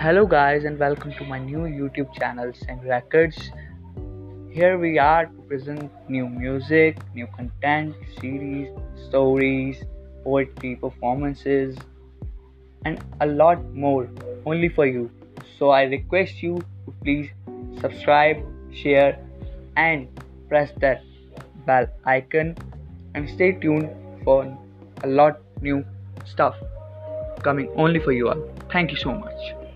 Hello, guys, and welcome to my new YouTube channel, Sing Records. Here we are to present new music, new content, series, stories, poetry performances, and a lot more only for you. So, I request you to please subscribe, share, and press that bell icon and stay tuned for a lot new stuff coming only for you all. Thank you so much.